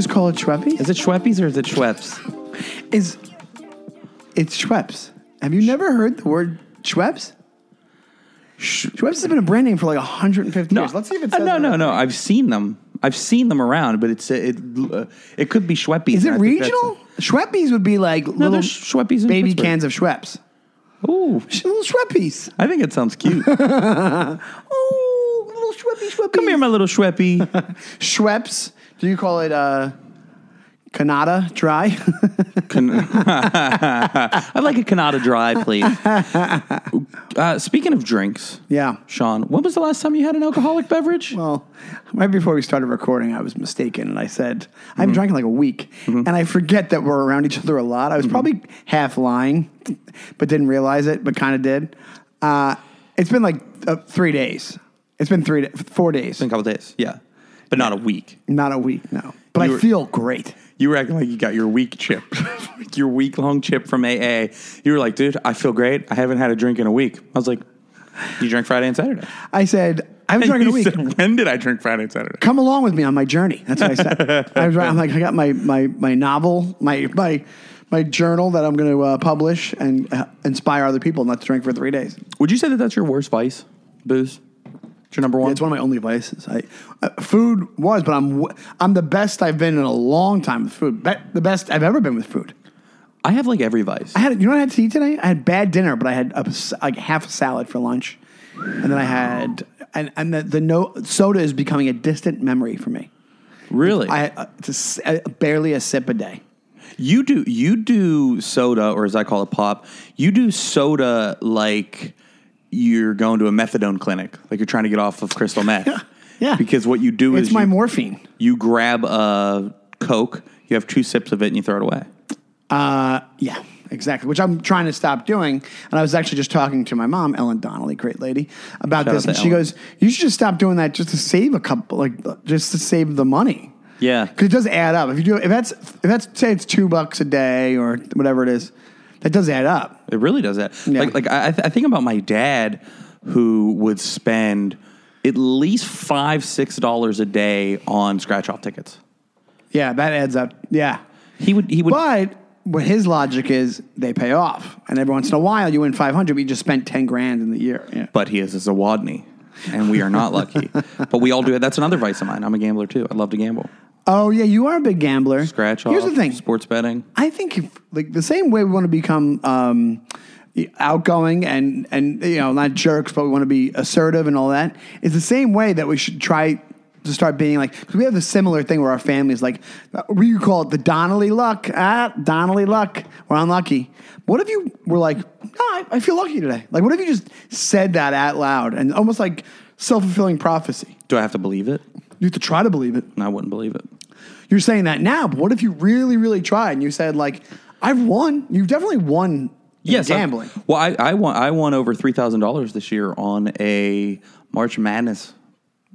just call it Schweppes? Is it Schweppes or is it Schweppes? Is it's Schweppes? Have you never heard the word Schweppes? Schweppes has been a brand name for like 150 years. Let's see if it Uh, says no, that. no, no. I've seen them. I've seen them around, but it's it. Uh, it could be Schweppes. Is it regional? Schweppes would be like little there's Schweppes baby Pittsburgh. cans of Schweppes. Ooh, Little Schweppes. I think it sounds cute. Oh, little Schweppes, Schweppes. Come here, my little Schweppy. Schweppes. Do you call it uh, Canada dry? Can- I'd like a Canada Dry, please. Uh, speaking of drinks, yeah. Sean, when was the last time you had an alcoholic beverage? Well, right before we started recording, I was mistaken, and I said I Mm-hmm. haven't drank in like a week, and I forget that we're around each other a lot. I Mm-hmm. was probably half lying, but didn't realize it, but kind of did. Uh, it's been like uh, three days. It's been three, da- four days, in a couple days, yeah, but not a week. not a week. No, but You I were- feel great. You were acting like you got your week chip, your week long chip from AA. You were like, dude, I feel great. I haven't had a drink in a week. I was like, you drank Friday and Saturday. I said I haven't drank in a week. said, when did I drink Friday and Saturday? Come along with me on my journey. That's what I said. I was, I'm like, I got my my my novel, my my my journal that I'm going to uh, publish and uh, inspire other people not to drink for three days. Would you say that that's your worst vice? Booze? It's your number one? It's one of my only vices. I, uh, food was, but I'm I'm the best I've been in a long time with food. Be- the best I've ever been with food. I have like every vice. I had you know what I had to eat today? I had bad dinner, but I had a, like half a salad for lunch, and then I had and and the, the no soda is becoming a distant memory for me. Really? I uh, it's a uh, barely a sip a day. You do you do soda, or as I call it, pop. You do soda like you're going to a methadone clinic, like you're trying to get off of crystal meth. Yeah. yeah. Because what you do It's is my you, morphine. you grab a Coke, you have two sips of it, and you throw it away. Uh, yeah, exactly. Which I'm trying to stop doing. And I was actually just talking to my mom, Ellen Donnelly, great lady, about Shout this. And to she Ellen. goes, "You should just stop doing that just to save a couple, like just to save the money." Yeah. Because it does add up. If you do, if that's if that's say it's two bucks a day or whatever it is, that does add up. It really does that. Yeah. Like, like I, th- I think about my dad, who would spend at least five, six dollars a day on scratch off tickets. Yeah, that adds up. Yeah, He would. He would. but what his logic is, they pay off, and every once in a while you win five hundred, but you just spent ten grand in the year. Yeah. but he is a Zawodni, and we are not lucky. but we all do it. That's another vice of mine. I'm a gambler too. I love to gamble. Oh yeah, you are a big gambler. Scratch off. Here's the thing. Sports betting. I think if, like the same way we want to become um, outgoing and and you know not jerks, but we want to be assertive and all that. Is the same way that we should try to start being like because we have a similar thing where our families like we call it the Donnelly luck. Ah, Donnelly luck. We're unlucky. What if you were like, no, I, I feel lucky today. Like, what if you just said that out loud and almost like self fulfilling prophecy? Do I have to believe it? You have to try to believe it. No, I wouldn't believe it. You're saying that now, but what if you really, really tried and you said like, I've won. You've definitely won. Yes, I- gambling. well, I, I won. I won over three thousand dollars this year on a March Madness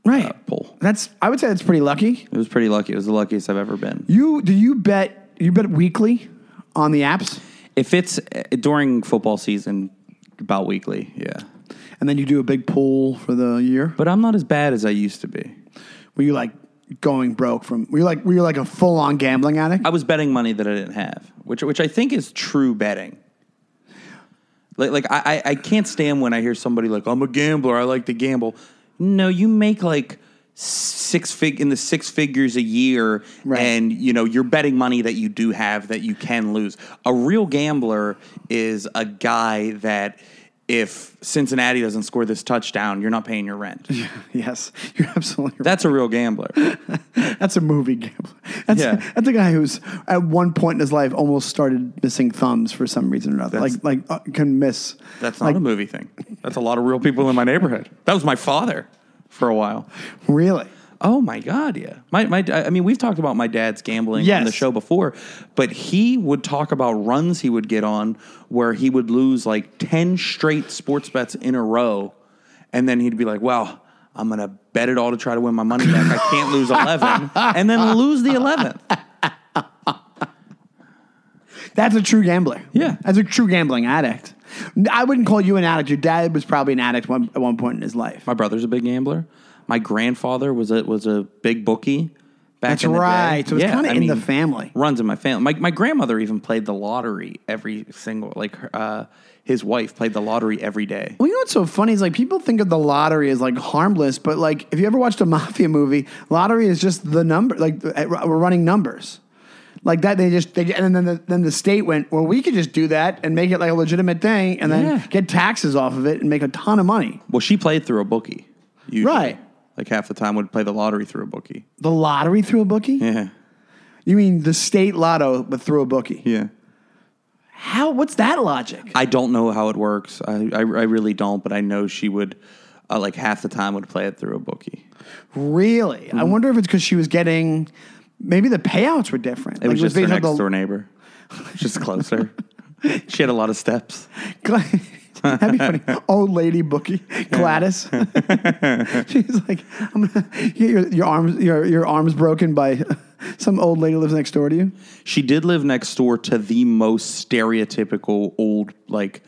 right. uh, poll. That's. I would say that's pretty lucky. It was pretty lucky. It was the luckiest I've ever been. You do you bet? You bet weekly on the apps, If it's uh, during football season, about weekly, yeah. And then you do a big pool for the year. But I'm not as bad as I used to be. Were you like going broke from? Were you like were you like a full on gambling addict? I was betting money that I didn't have, which which I think is true betting. Like like I I can't stand when I hear somebody like I'm a gambler. I like to gamble. No, you make like six fig in the six figures a year, Right. and you know you're betting money that you do have that you can lose. A real gambler is a guy that if Cincinnati doesn't score this touchdown, you're not paying your rent. yes, you're absolutely right. That's a real gambler. That's a movie gambler. That's Yeah. that's a guy who's at one point in his life almost started missing thumbs for some reason or another. That's- like like uh, can miss. That's not like, a movie thing. That's a lot of real people in my neighborhood. That was my father for a while. really. Oh my god, yeah. My my I mean, we've talked about my dad's gambling on the show before, but he would talk about runs he would get on where he would lose like 10 straight sports bets in a row and then he'd be like, "Well, I'm going to bet it all to try to win my money back. I can't lose 11." and then lose the 11th. That's a true gambler. Yeah. That's a true gambling addict. I wouldn't call you an addict. Your dad was probably an addict one, at one point in his life. My brother's a big gambler. My grandfather was a was a big bookie back That's in the day. right. So it's Yeah, kinda I in the family. Runs in my family. My my grandmother even played the lottery every single like uh, his wife played the lottery every day. Well, you know what's so funny is like people think of the lottery as like harmless, but like if you ever watched a mafia movie, lottery is just the number, like we're running numbers. Like that, they just they and then the, then the state went. Well, we could just do that and make it like a legitimate thing, and then get taxes off of it and make a ton of money. Well, she played through a bookie. Usually. Right. Like half the time would play the lottery through a bookie. The lottery through a bookie? Yeah. You mean the state lotto, but through a bookie? Yeah. How? What's that logic? I don't know how it works. I, I, I really don't, but I know she would, uh, like half the time, would play it through a bookie. Really? Mm-hmm. I wonder if it's because she was getting. Maybe the payouts were different. It was just her next the- door neighbor, just closer. she had a lot of steps. That'd be funny. Old lady bookie Gladys. She's like, I'm gonna get your, your arms your your arms broken by some old lady lives next door to you. She did live next door to the most stereotypical old, like,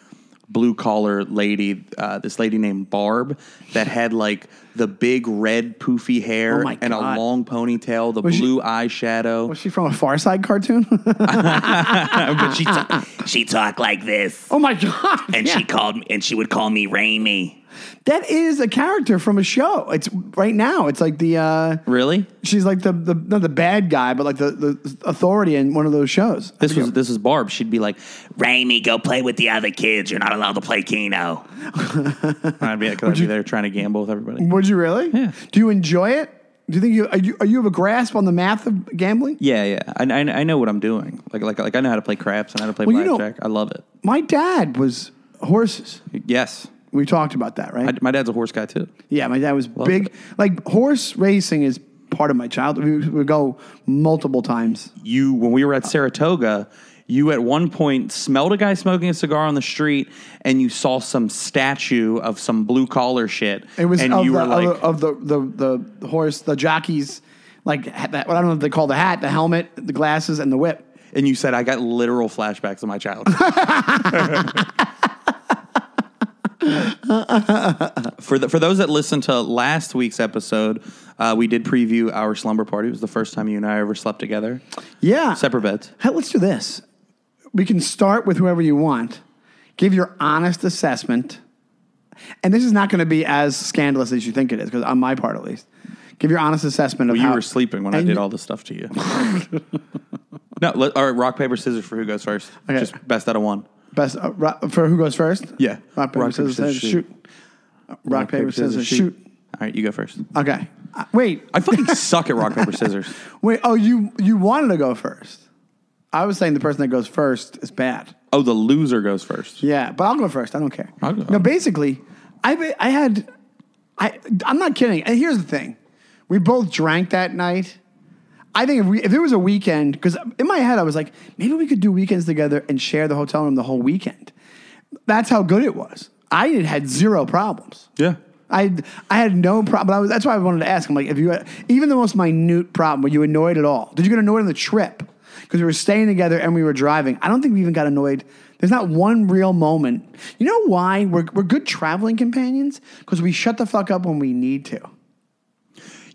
blue collar lady. Uh, this lady named Barb that had like the big red poofy hair Oh and a long ponytail, the Was she- blue eyeshadow. Was she from a Far Side cartoon? but she ta- She talked like this, oh my god! and Yeah. she called me, and she would call me Raimi. that is a character from a show. It's right now. It's like the uh, really. she's like the the not the bad guy, but like the, the authority in one of those shows. This was this is Barb. She'd be like, Raimi, go play with the other kids. You're not allowed to play Keno. I'd be, cause I'd be there trying to gamble with everybody. Would you really? Yeah. Do you enjoy it? Do you think you are you are you have a grasp on the math of gambling? Yeah, yeah. I, I, I know what I'm doing. Like like like I know how to play craps and how to play Well, you know- blackjack. I love it. My dad was horses. Yes, We talked about that, right? I, my dad's a horse guy too. yeah, my dad was Love big. it. Like horse racing is part of my childhood. We would go multiple times. You when we were at Saratoga, you at one point smelled a guy smoking a cigar on the street, and you saw some statue of some blue collar shit. It was and of, you the, were of like, the, of the, the the horse, the jockeys, like that. What I don't know what they call the hat, the helmet, the glasses, and the whip. and you said, I got literal flashbacks of my childhood. for the, for those that listened to last week's episode, uh, we did preview our slumber party. It was the first time you and I ever slept together, Yeah, separate beds. Hey, let's do this. We can start with whoever you want. Give your honest assessment. And this is not going to be as scandalous as you think it is, because on my part at least. Give your honest assessment of Well, you how were sleeping when I did all this stuff to you. no, let, all right. Rock paper scissors for who goes first. Okay. Just best out of one. Best uh, ro- for who goes first? Yeah. Rock paper Rock, paper, scissors, scissors, shoot. shoot. Rock, paper scissors shoot. All right, you go first. Okay. Uh, wait, I fucking suck at rock paper scissors. wait. Oh, you you wanted to go first. I was saying the person that goes first is bad. Oh, the loser goes first. Yeah, but I'll go first. I don't care. I'll go. No, basically, I I had I I'm not kidding. And here's the thing: we both drank that night. I think if we if it was a weekend, because in my head I was like, maybe we could do weekends together and share the hotel room the whole weekend. That's how good it was. I had, had zero problems. Yeah. I I had no problem. I was, that's why I wanted to ask. I'm like, if you had, even the most minute problem, were you annoyed at all? Did you get annoyed on the trip because we were staying together and we were driving? I don't think we even got annoyed. There's not one real moment. You know why we're we're good traveling companions because we shut the fuck up when we need to.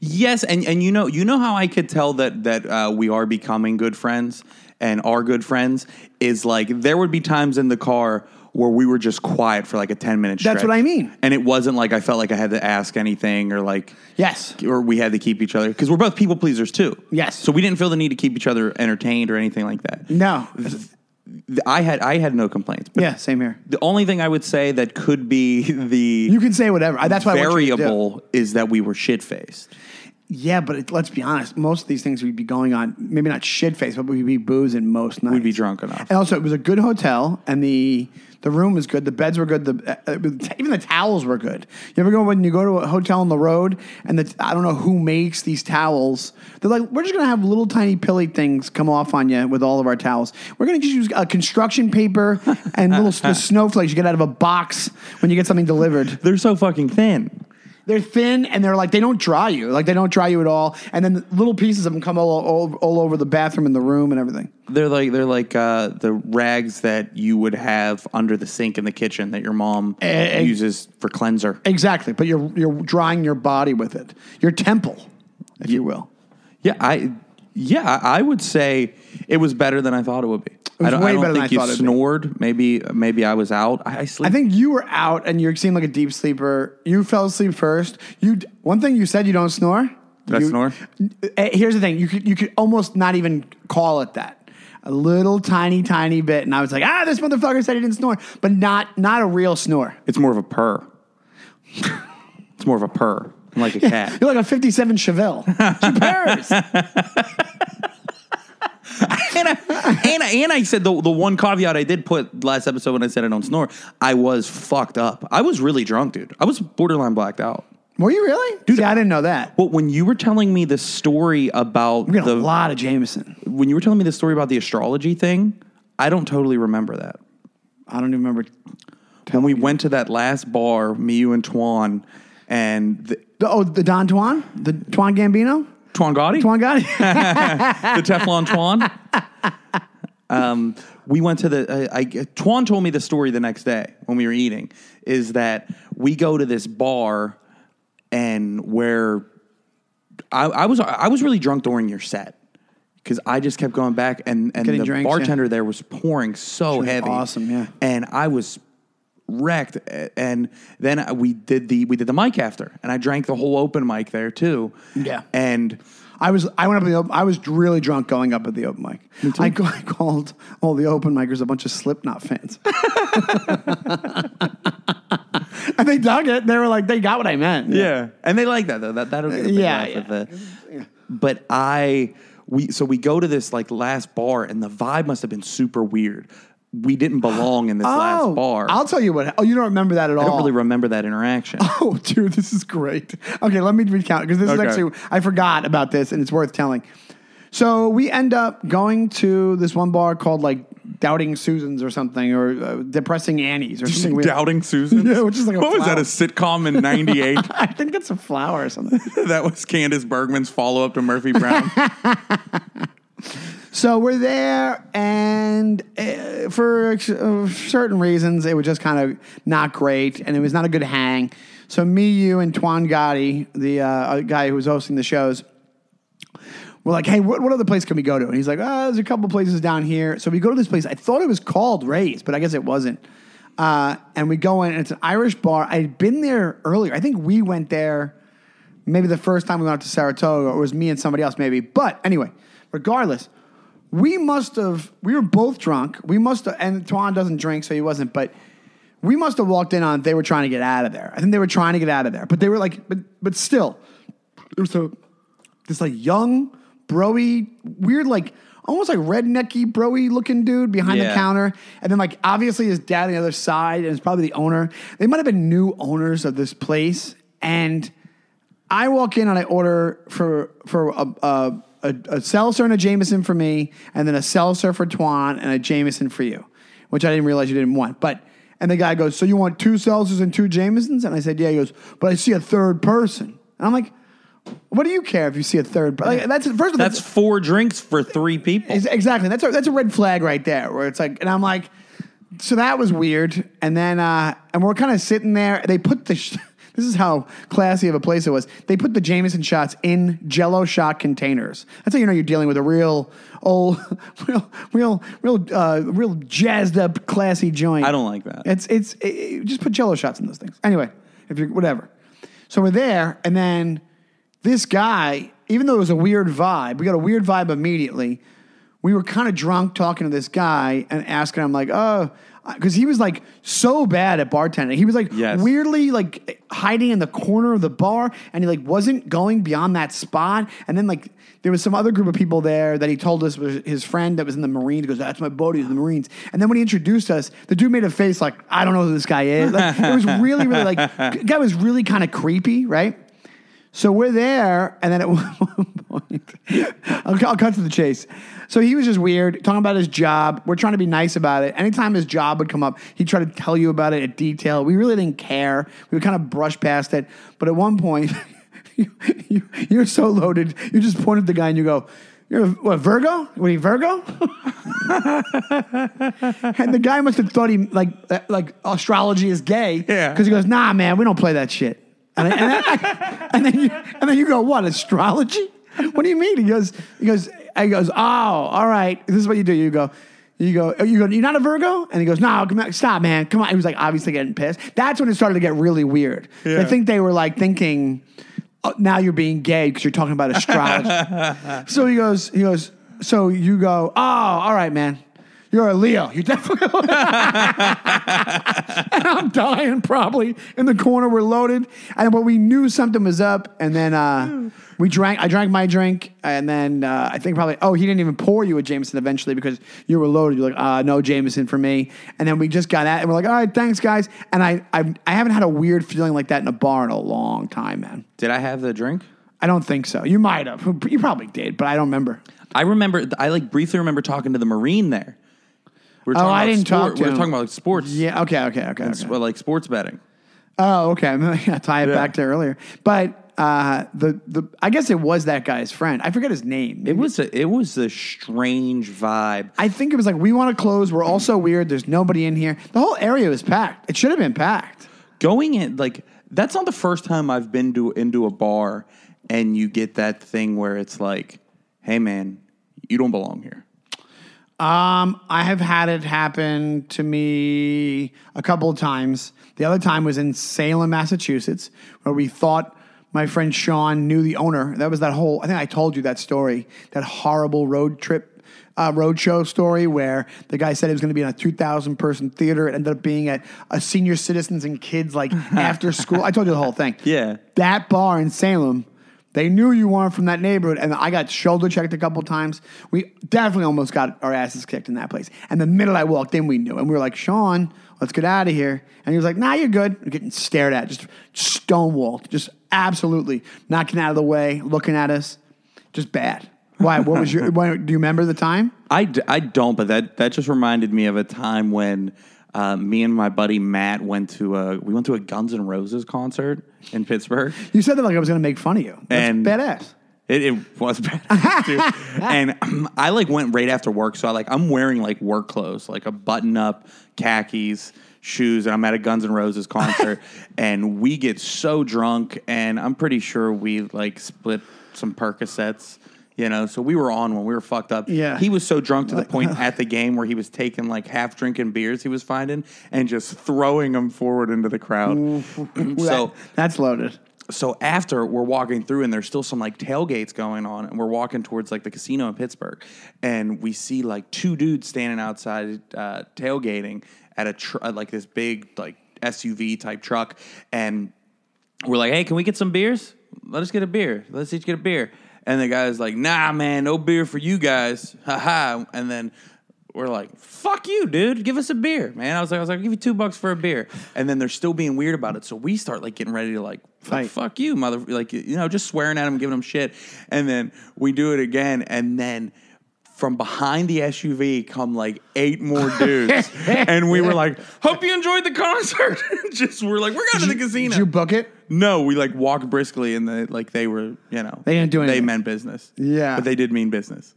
Yes, and and you know you know how I could tell that that uh, we are becoming good friends and are good friends is like there would be times in the car where we were just quiet for like a 10 minute stretch. That's what I mean. And it wasn't like I felt like I had to ask anything or like Yes. or we had to keep each other because we're both people pleasers too. Yes. So we didn't feel the need to keep each other entertained or anything like that. No. I had I had no complaints. But Yeah. Same here. the only thing I would say that could be the You can say whatever. That's why I want you to do. variable is that we were shit faced. Yeah, but it, let's be honest. Most of these things we'd be going on, maybe not shit face, but we'd be booze boozing most nights. We'd be drunk enough. And also, it was a good hotel, and the the room was good. The beds were good. The uh, even the towels were good. You ever go when you go to a hotel on the road, and the, I don't know who makes these towels. They're like, we're just gonna have little tiny pilly things come off on you with all of our towels. We're gonna just use uh, construction paper and little the snowflakes you get out of a box when you get something delivered. They're so fucking thin. They're thin and they're like they don't dry you. Like they don't dry you at all. And then little pieces of them come all, all, all over the bathroom and the room and everything. They're like they're like uh, the rags that you would have under the sink in the kitchen that your mom Eh, uses for cleanser. Exactly. But you're you're drying your body with it. Your temple, if you will. Yeah, I yeah, I I would say it was better than I thought it would be. Was I don't, way I don't better than think I you thought snored. Maybe maybe I was out. I, I sleep. I think you were out and you seemed like a deep sleeper. You fell asleep first. You one thing you said you don't snore. Did I snore? Eh, Here's the thing: you could you could almost not even call it that. A little tiny tiny bit, and I was like, ah, this motherfucker said he didn't snore, but not not a real snore. it's more of a purr. it's more of a purr, like a cat. You're like a '57 Chevelle. she purrs. and, I, and, I, and I said the, the one caveat I did put last episode when I said I don't snore, I was fucked up. I was really drunk, dude. I was borderline blacked out. Were you really? Dude, See, I didn't know that. But when you were telling me the story about We got the a lot of Jameson. when you were telling me the story about the astrology thing, I don't totally remember that. I don't even remember. When we went to that last bar, me, you, and Twan, and the, The, oh, the Don Tuan, the Tuan Gambino, Twan Gotti, Tuan Gotti. the Teflon Twan. Um, we went to the. Uh, I, Twan told me the story the next day when we were eating. Is that we go to this bar, and where I, I was, I was really drunk during your set because I just kept going back, and and Getting the drinks, yeah. bartender there was pouring so was heavy, awesome, yeah. and I was wrecked. And then we did the we did the mic after, and I drank the whole open mic there too. Yeah. and. I was I went up the open, I was really drunk going up at the open mic. I, ca- I called all the open micers a bunch of Slipknot fans. and they dug it. They were like, they got what I meant. Yeah, and they like that though. That that'll get a big Yeah, laugh at the- But I we so we go to this like last bar, and the vibe must have been super weird. We didn't belong in this Oh, last bar. I'll tell you what. Oh, you don't remember that at all. I don't really remember that interaction. Oh, dude, this is great. Okay, let me recount because this Okay. is actually I forgot about this and it's worth telling. So we end up going to this one bar called like Doubting Susans or something or uh, Depressing Annie's or something weird. Doubting Susan. Yeah, which is like a what was that? A sitcom in '98? I think it's a flower or something. that was Candace Bergman's follow up to Murphy Brown. So we're there, and uh, for uh, certain reasons, it was just kind of not great, and it was not a good hang. So me, you, and Twan Gotti, the uh, guy who was hosting the shows, we're like, "Hey, what, what other place can we go to?" And he's like, "Oh, there's a couple places down here." So we go to this place. I thought it was called Ray's, but I guess it wasn't. Uh, and we go in, and it's an Irish bar. I'd been there earlier. I think we went there maybe the first time we went out to Saratoga, or it was me and somebody else, maybe. But anyway, regardless, we must have, we were both drunk. We must have, and Tuan doesn't drink, so he wasn't, but we must have walked in on they were trying to get out of there. I think they were trying to get out of there, but they were like, but, but still, it was a, this like young, broy, weird, like, almost like rednecky, broy looking dude behind the counter. And then, like, obviously his dad on the other side, and it's probably the owner. They might have been new owners of this place. And I walk in and I order for for a, a, a, a seltzer and a Jameson for me, and then a seltzer for Twan and a Jameson for you, which I didn't realize you didn't want. But and the guy goes, "So you want two seltzers and two Jamesons?" And I said, "Yeah." He goes, "But I see a third person." And I'm like, "What do you care if you see a third? per-" Like, that's first of all, That's four drinks for three people. Exactly. That's a, that's a red flag right there where it's like, and I'm like, so that was weird. And then, uh, and we're kind of sitting there. They put the, sh- this is how classy of a place it was. They put the Jameson shots in jello shot containers. That's how you know you're dealing with a real old, real, real, real, uh, real jazzed up, classy joint. I don't like that. It's, it's, it, just put jello shots in those things. Anyway, if you're, whatever. So we're there, and then this guy, even though it was a weird vibe, we got a weird vibe immediately. We were kind of drunk talking to this guy and asking him, like, oh, because he was like so bad at bartending. He was like Yes. weirdly like hiding in the corner of the bar and he like wasn't going beyond that spot. And then like there was some other group of people there that he told us was his friend that was in the Marines. He goes, That's my buddy, he's in the Marines. And then when he introduced us, the dude made a face like, I don't know who this guy is. Like, it was really, really like, the guy was really kind of creepy, right? So we're there, and then at one point, I'll, I'll cut to the chase. So he was just weird, talking about his job. We're trying to be nice about it. Anytime his job would come up, he'd try to tell you about it in detail. We really didn't care. We would kind of brush past it. But at one point, you, you, you're so loaded, you just point at the guy and you go, you're a, what, Virgo? What are you, Virgo? and the guy must have thought he, like, like astrology is gay. Yeah. Because he goes, nah, man, we don't play that shit. And, and, and then you, and then you go, what, astrology? what do you mean? He goes, he goes, he goes, oh, all right. This is what you do. You go, you go, oh, you go, you're not a Virgo? And he goes, no, come on, stop, man. Come on. He was like obviously getting pissed. That's when it started to get really weird. Yeah. I think they were like thinking, oh, now you're being gay because you're talking about astrology. so he goes, he goes, so you go, oh, all right, man. You're a Leo. You definitely. and I'm dying probably in the corner. We're loaded, and but we knew something was up. And then uh, we drank. I drank my drink, and then uh, I think probably. Oh, he didn't even pour you a Jameson eventually because you were loaded. You're like, uh, no Jameson for me. And then we just got at, and we're like, all right, thanks, guys. And I, I, I haven't had a weird feeling like that in a bar in a long time, man. Did I have the drink? I don't think so. You might have. You probably did, but I don't remember. I remember. I like briefly remember talking to the Marine there. We were Oh, talking I about didn't sport- talk to We were him. talking about like sports. Yeah. Okay. Okay. Okay. and okay. like sports betting. Oh, okay. I'm gonna tie it Yeah. back to earlier. But uh, the the I guess it was that guy's friend. I forget his name. It was a, it was a strange vibe. I think it was like we want to close. We're all so weird. There's nobody in here. The whole area was packed. It should have been packed. Going in like that's not the first time I've been to into a bar and you get that thing where it's like, "Hey man, you don't belong here." Um, I have had it happen to me a couple of times. The other time was in Salem, Massachusetts, where we thought my friend Sean knew the owner. That was that whole. I think I told you that story. That horrible road trip, uh, road show story where the guy said it was going to be in a two thousand person theater. It ended up being at a senior citizens and kids like after school. I told you the whole thing. Yeah. that bar in Salem. They knew you weren't from that neighborhood, and I got shoulder checked a couple times. We definitely almost got our asses kicked in that place. And the minute I walked in, we knew, and we were like, "Sean, let's get out of here." And he was like, "Nah, you're good." We're getting stared at, just stonewalled, just absolutely knocking out of the way, looking at us, just bad. Why? What was your? why, do you remember the time? I, d- I don't, but that that just reminded me of a time when uh, me and my buddy Matt went to a we went to a Guns N' Roses concert in Pittsburgh. You said that like I was going to make fun of you. That's And- badass. It, it was bad, too. and I like went right after work, so I like I'm wearing like work clothes, like a button up, khakis, shoes, and I'm at a Guns N' Roses concert, and we get so drunk, and I'm pretty sure we like split some Percocets. You know, so we were on when we were fucked up. Yeah. He was so drunk to the point at the game where he was taking like half drinking beers he was finding and just throwing them forward into the crowd. so that's loaded. so after we're walking through and there's still some like tailgates going on and we're walking towards like the casino in pittsburgh and we see like two dudes standing outside uh, tailgating at a tr- like this big like suv type truck and we're like hey can we get some beers let us get a beer let's each get a beer and the guy's like nah man no beer for you guys haha and then we're like, fuck you, dude. Give us a beer, man. I was like, I was like, I'll give you two bucks for a beer. And then they're still being weird about it. So we start like getting ready to like Fight. fuck you, mother like you know, just swearing at him, giving him shit. And then we do it again, and then from behind the SUV come like eight more dudes. and we were like, Hope you enjoyed the concert. just we're like, we're going to the casino. Did you book it? no, we like walked briskly and the like they were, you know. They didn't do They anything. meant business. Yeah. But they did mean business.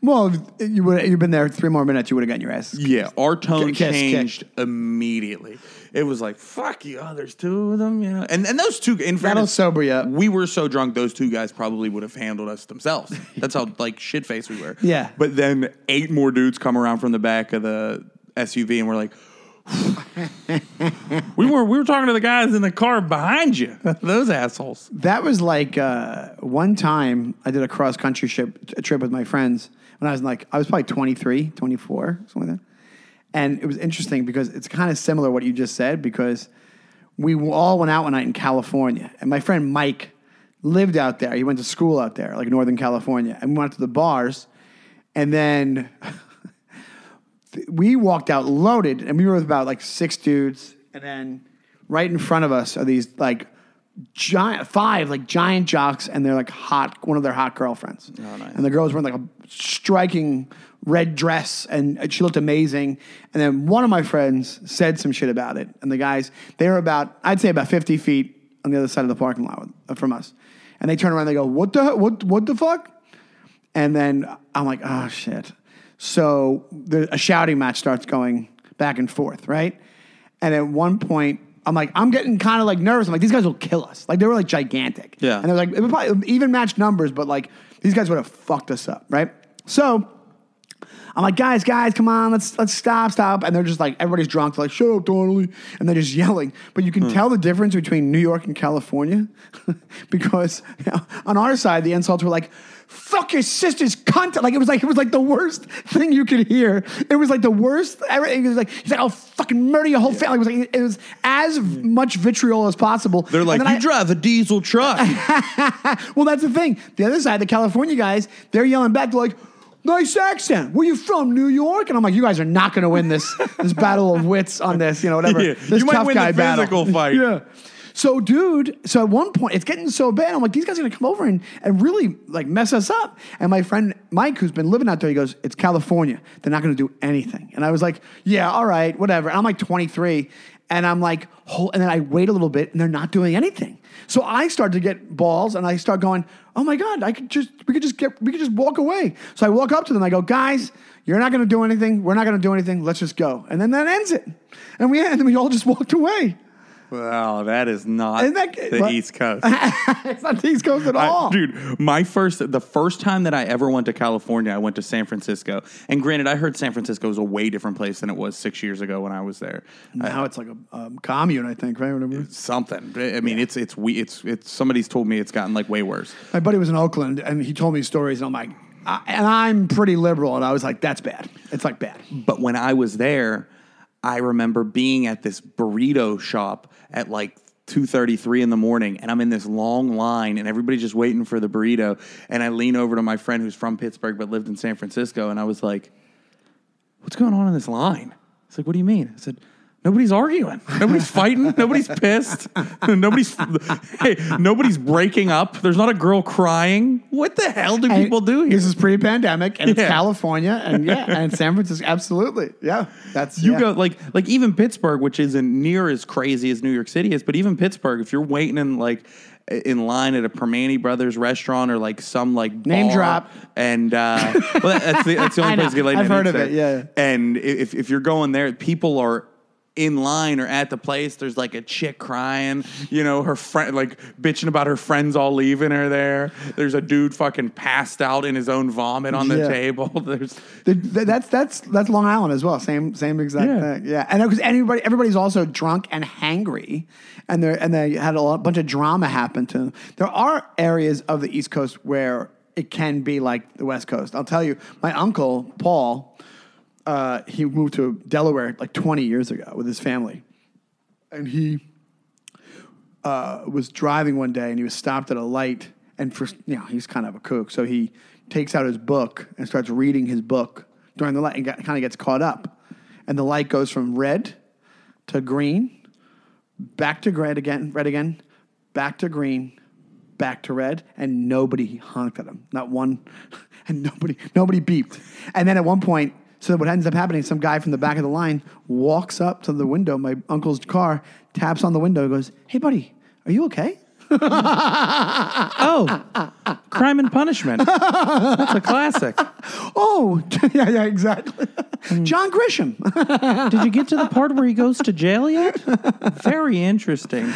Well, you would you've been there three more minutes. You would have gotten your ass. Yeah, our tone kiss, changed immediately. It was like, "Fuck you!" Oh, there's two of them, you know. And and those two, in That'll fairness, sober you up. We were so drunk; those two guys probably would have handled us themselves. That's how like shit faced we were. Yeah. But then eight more dudes come around from the back of the SUV, and we're like. we were we were talking to the guys in the car behind you. Those assholes. That was like uh, one time I did a cross country trip, a trip with my friends when I was like, I was probably 23, 24, something like that. And it was interesting because it's kind of similar what you just said because we all went out one night in California. And my friend Mike lived out there. He went to school out there, like Northern California. And we went to the bars. And then we walked out loaded, and we were with about like six dudes, and then right in front of us are these like giant five like giant jocks, and they're like hot one of their hot girlfriends. Oh, nice. And the girls wearing like a striking red dress, and she looked amazing. And then one of my friends said some shit about it, and the guys they were about I'd say about fifty feet on the other side of the parking lot with, uh, from us, and they turn around, and they go, "What the what what the fuck?" And then I'm like, oh shit. So the, a shouting match starts going back and forth, right? And at one point, I'm like, I'm getting kind of like nervous. I'm like, these guys will kill us. Like they were like gigantic. Yeah. And they're like, it was probably even match numbers, but like These guys would have fucked us up, right? So I'm like, guys, guys, come on, let's let's stop, stop. And they're just like, everybody's drunk. They're like, shut up, Donnelly. And they're just yelling. But you can hmm. tell the difference between New York and California because you know, on our side, the insults were like, fuck your sister's cunt. Like it was like it was like the worst thing you could hear. It was like the worst ever. It was like he's like, I'll fucking murder your whole family. It was like it was as hmm. much vitriol as possible. They're like, you I- drive a diesel truck. well, that's the thing. The other side, the California guys, they're yelling back. They're like, "Nice accent. Where you from? New York?" And I'm like, "You guys are not going to win this this battle of wits on this. You know, whatever. Yeah, This you might win the guy battle. physical fight. yeah." So, dude, so at one point, it's getting so bad. I'm like, these guys are gonna come over and, and really like mess us up. And my friend Mike, who's been living out there, he goes, It's California. They're not gonna do anything. And I was like, Yeah, all right, whatever. And I'm like 23. And I'm like, "Hol-" and then I wait a little bit and they're not doing anything. So I start to get balls and I start going, oh my God, I could just, we could just get, we could just walk away. So I walk up to them. I go, guys, you're not going to do anything. We're not going to do anything. Let's just go. And then that ends it. And we, and we all just walked away. Wow, that is not that- the what? East Coast. it's not the East Coast at I- all. dude, my first, the first time that I ever went to California, I went to San Francisco. And granted, I heard San Francisco was a way different place than it was six years ago when I was there. now it's like a um, commune, I think, right? Whatever. Something. I mean, it's it's we it's it's somebody's told me it's gotten like way worse. My buddy was in Oakland and he told me stories and I'm like, I, and I'm pretty liberal. And I was like, that's bad. It's like bad. But when I was there, I remember being at this burrito shop at like 2:33 in the morning and I'm in this long line and everybody's just waiting for the burrito and I lean over to my friend who's from Pittsburgh but lived in San Francisco and I was like what's going on in this line? It's like what do you mean? I said Nobody's arguing. Nobody's fighting. Nobody's pissed. nobody's hey, nobody's breaking up. There's not a girl crying. What the hell do And people do here? This is pre-pandemic, and it's California, and yeah, and San Francisco. Absolutely, yeah. That's You yeah. go like like even Pittsburgh, which isn't near as crazy as New York City is, but even Pittsburgh, if you're waiting in like in line at a Primanti Brothers restaurant or like some like Name drop. and uh, well, that's the, that's the only place to get laid. I've heard of it, yeah. And if if you're going there, people are in line or at the place. There's like a chick crying, you know, her friend like bitching about her friends all leaving her there. There's a dude fucking passed out in his own vomit on the Yeah. table. There's The- that's that's that's Long Island as well. Same same exact Yeah. thing. Yeah, and uh, because everybody everybody's also drunk and hangry, and they and they had a lot, bunch of drama happen to them. There are areas of the East Coast where it can be like the West Coast. I'll tell you, my uncle Paul, uh, he moved to Delaware like 20 years ago with his family, and he uh, was driving one day and he was stopped at a light and for you know he's kind of a kook. So he takes out his book and starts reading his book during the light and kind of gets caught up. And the light goes from red to green back to red again red again back to green back to red and nobody honked at him. Not one and nobody nobody beeped. And then at one point so what ends up happening some guy from the back of the line walks up to the window my uncle's car taps on the window goes hey buddy are you okay oh, crime and punishment. That's a classic. oh yeah yeah exactly hmm. john grisham Did you get to the part where he goes to jail yet? Very interesting.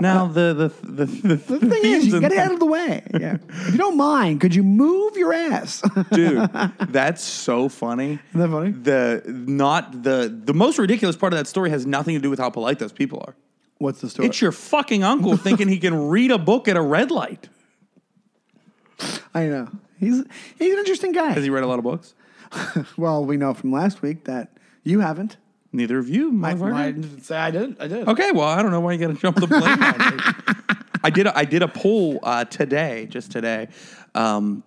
Now the the the, the, the thing is you get it out of the way yeah if you don't mind could you move your ass dude. That's so funny. Isn't that funny? The not the the most ridiculous part of that story has nothing to do with how polite those people are. What's the story It's your fucking uncle thinking he can read a book at a red light. i know he's he's an interesting guy Has he read a lot of books? Well, we know from last week that you haven't. Neither of you, I, motherfucker. I didn't say I did. I did. Okay, well, I don't know why you got to jump the blame on me. I did. A, I did a poll uh, today, just today, um,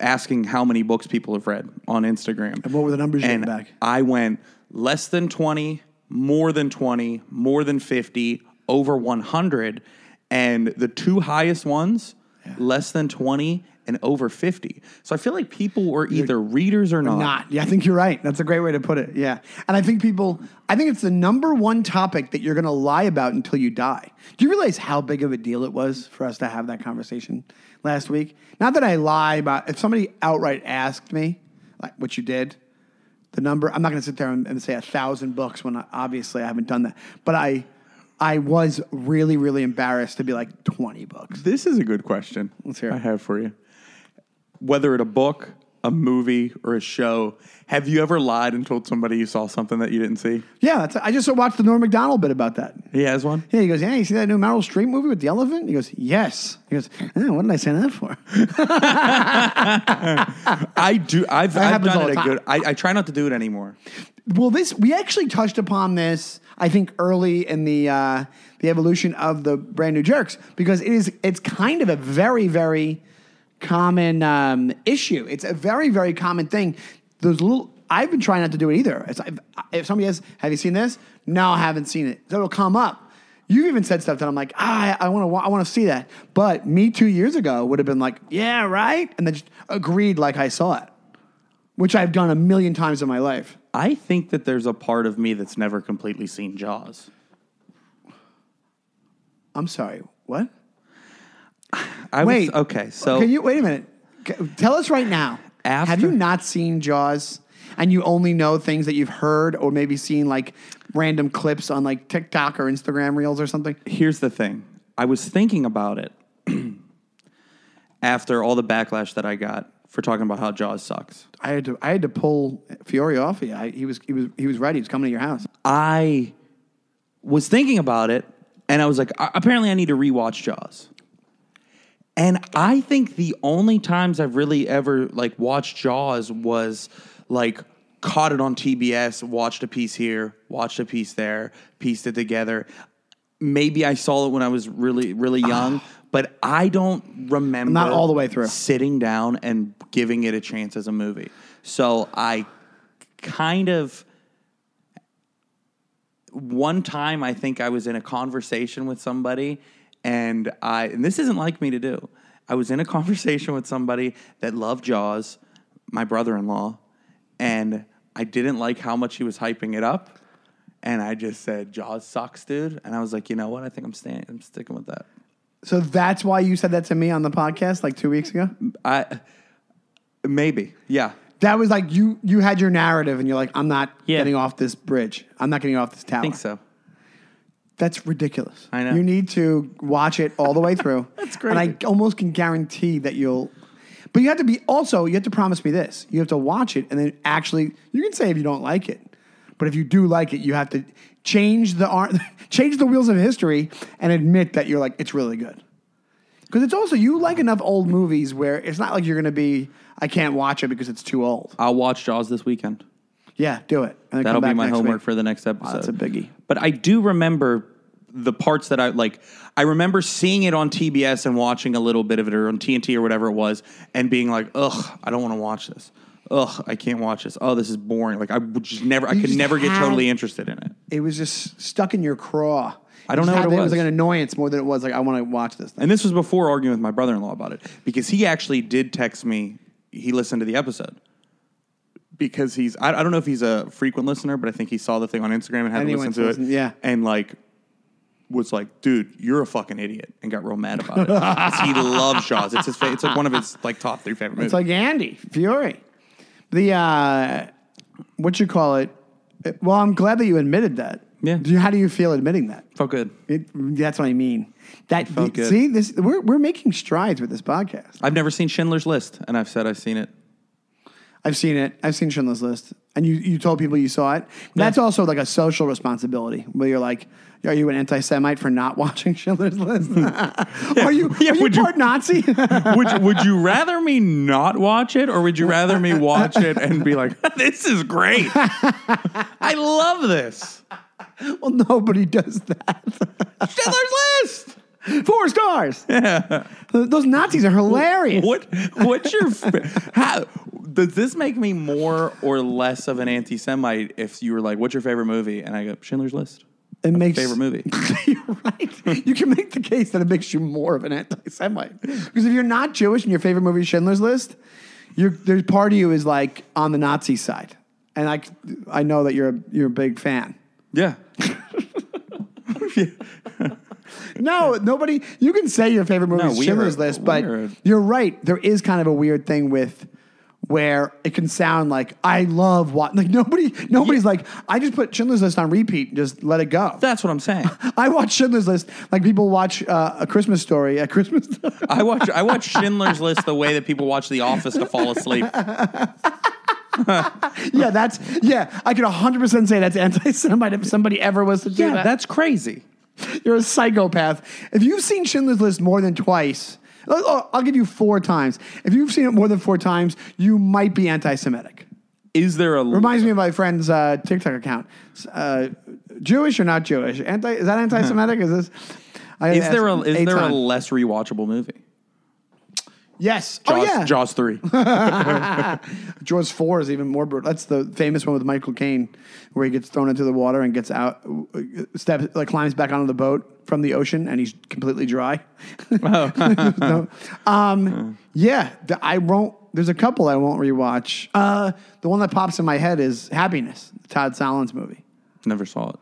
asking how many books people have read on Instagram. And what were the numbers you And back? I went less than twenty, more than twenty, more than fifty, over one hundred, and the two highest ones, less than twenty and over fifty. So I feel like people were either readers or not. Not. Yeah, I think you're right. That's a great way to put it. Yeah. And I think people, I think it's the number one topic that you're going to lie about until you die. Do you realize how big of a deal it was for us to have that conversation last week? Not that I lie about, if somebody outright asked me, like what you did, the number, I'm not going to sit there and, and say a thousand books when I, obviously I haven't done that. But I, I was really, really embarrassed to be like 20 books. This is a good question. Let's hear it. I have for you. whether it a book, a movie, or a show, have you ever lied and told somebody you saw something that you didn't see? Yeah, that's, I just watched the Norm Macdonald bit about that. He has one. Yeah, he goes, yeah, you see that new Meryl Streep movie with the elephant? He goes, yes. He goes, eh, what did I say that for? I do. I've, That I've done it a good. I, I try not to do it anymore. Well, this we actually touched upon this. I think early in the uh, the evolution of the brand new jerks because it is it's kind of a very very common um, issue. It's a very very common thing. Those little I've been trying not to do it either. It's, if somebody has, have you seen this? No, I haven't seen it. So it'll come up. You've even said stuff that I'm like, ah, I want to, I want to see that. But me two years ago would have been like, yeah, right, and then just agreed like I saw it, which I've done a million times in my life. I think that there's a part of me that's never completely seen Jaws. I'm sorry. What? I Wait. Was, okay, so can you wait a minute? Tell us right now. After- have you not seen Jaws, and you only know things that you've heard or maybe seen like random clips on like TikTok or Instagram Reels or something? here's the thing. I was thinking about it after all the backlash that I got for talking about how Jaws sucks. I had to I had to pull Fiore off of you. I, he was he was he was ready. He was coming to your house. I was thinking about it, and I was like, apparently, I need to rewatch Jaws. And I think the only times I've really ever like watched Jaws was like caught it on TBS, watched a piece here, watched a piece there, pieced it together. Maybe I saw it when I was really, really ah. young, but I don't remember Not all the way through. sitting down and giving it a chance as a movie. So I kind of one time I think I was in a conversation with somebody and I and this isn't like me to do. I was in a conversation with somebody that loved Jaws, my brother-in-law, and I didn't like how much he was hyping it up. And I just said, Jaws sucks, dude. And I was like, you know what? I think I'm staying I'm sticking with that. So that's why you said that to me on the podcast like two weeks ago. I maybe. Yeah. That was like you you had your narrative and you're like, I'm not Yeah. getting off this bridge. I'm not getting off this tower. I think so. That's ridiculous. I know. You need to watch it all the way through. That's great. And I almost can guarantee that you'll. But you have to be also. You have to promise me this. You have to watch it and then actually. You can say if you don't like it, but if you do like it, you have to change the ar- change the wheels of history and admit that you're like it's really good. Because it's also you like enough old movies where it's not like you're going to be. I can't watch it because it's too old. I'll watch Jaws this weekend. Yeah, do it. And then That'll come be my next homework week. for the next episode. that's a biggie. But I do remember the parts that I like. I remember seeing it on TBS and watching a little bit of it, or on TNT or whatever it was, and being like, "Ugh, I don't want to watch this. Ugh, I can't watch this. Oh, this is boring." Like I would just never. I You could just never get had- totally interested in it. It was just stuck in your craw. I don't know what had it that- was. like an annoyance more than it was like I want to watch this. Thing. And this was before arguing with my brother-in-law about it because he actually did text me. He listened to the episode because he's. I, I don't know if he's a frequent listener, but I think he saw the thing on Instagram and had And he to listen to to it. listen- yeah. and like was like, "Dude, you're a fucking idiot," and got real mad about it. 'Cause he loves Jaws. It's his. Fa- it's like one of his like top three favorite movies. It's like Andy Fury. The uh, what you call it? Well, I'm glad that you admitted that. Yeah. Do you, how do you feel admitting that? felt good. It, that's what I mean. That felt good. see this we're we're making strides with this podcast. I've never seen Schindler's List, and I've said I've seen it. I've seen it. I've seen Schindler's List, and you you told people you saw it. That's also like a social responsibility where you're like, are you an anti-Semite for not watching Schindler's List? are you Yeah, are you would you- part Nazi? would Would you rather me not watch it, or would you rather me watch it and be like, "This is great. I love this." well, nobody does that. Schindler's List. Four stars. Those Nazis are hilarious. What what's your how does this make me more or less of an anti-Semite if you were like, "What's your favorite movie?" and I go, "Schindler's List." It makes Favorite movie. you're right. You can make the case that it makes you more of an anti-Semite because if you're not Jewish and your favorite movie is Schindler's List, you're, there's part of you is like on the Nazi side, and I I know that you're a, you're a big fan. Yeah. Yeah. No, nobody. You can say your favorite movie No, is Schindler's List, but we're- you're right. There is kind of a weird thing with where it can sound like I love what like nobody nobody's like I just put Schindler's List on repeat and just let it go. That's what I'm saying. I watch Schindler's List like people watch uh, a Christmas story at Christmas. I watch I watch Schindler's List the way that people watch The Office to fall asleep. yeah, that's yeah. I could 100 percent say that's anti-Semite if somebody ever was to do Yeah, that. that's crazy. You're a psychopath. If you've seen Schindler's List more than twice, I'll give you four times. If you've seen it more than four times, you might be anti-Semitic. Is there a Reminds me of my friend's uh, TikTok account. Uh, Jewish or not Jewish? Anti? Is that anti-Semitic? Is this? I is there a is there a less rewatchable movie? Yes. Jaws, oh yeah. Jaws three. Jaws four is even more brutal. That's the famous one with Michael Caine, where he gets thrown into the water and gets out, steps like climbs back onto the boat from the ocean, and he's completely dry. No. um, yeah, the- I won't. There's a couple I won't rewatch. Uh, the one that pops in my head is Happiness, Todd Solondz movie. Never saw it.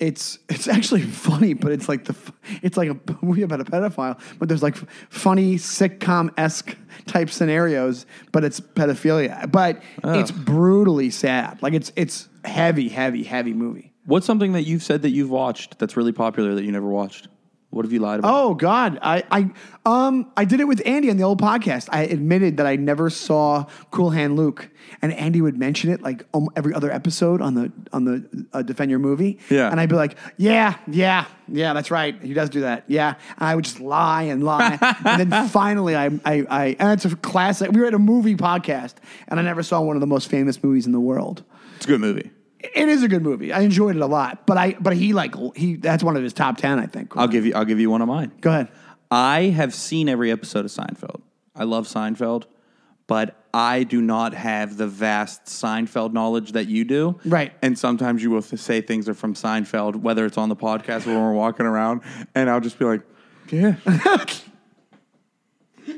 It's it's actually funny, but it's like the it's like a movie about a pedophile, but there's like funny sitcom esque type scenarios, but it's pedophilia. But oh. it's brutally sad. Like it's it's heavy, heavy, heavy movie. What's something that you've said that you've watched that's really popular that you never watched? What have you lied about? Oh God, I I um I did it with Andy on the old podcast. I admitted that I never saw Cool Hand Luke, and Andy would mention it like um, every other episode on the on the uh, Defend Your Movie. Yeah. and I'd be like, yeah, yeah, yeah, that's right. He does do that. Yeah, and I would just lie and lie, and then finally, I I, I and it's a classic. We were at a movie podcast, and I never saw one of the most famous movies in the world. It's a good movie. It is a good movie. I enjoyed it a lot, but I but he like he that's one of his top ten, I think. I'll give you I'll give you one of mine. Go ahead. I have seen every episode of Seinfeld. I love Seinfeld, but I do not have the vast Seinfeld knowledge that you do. Right. And sometimes you will say things are from Seinfeld, whether it's on the podcast or when we're walking around, and I'll just be like, yeah.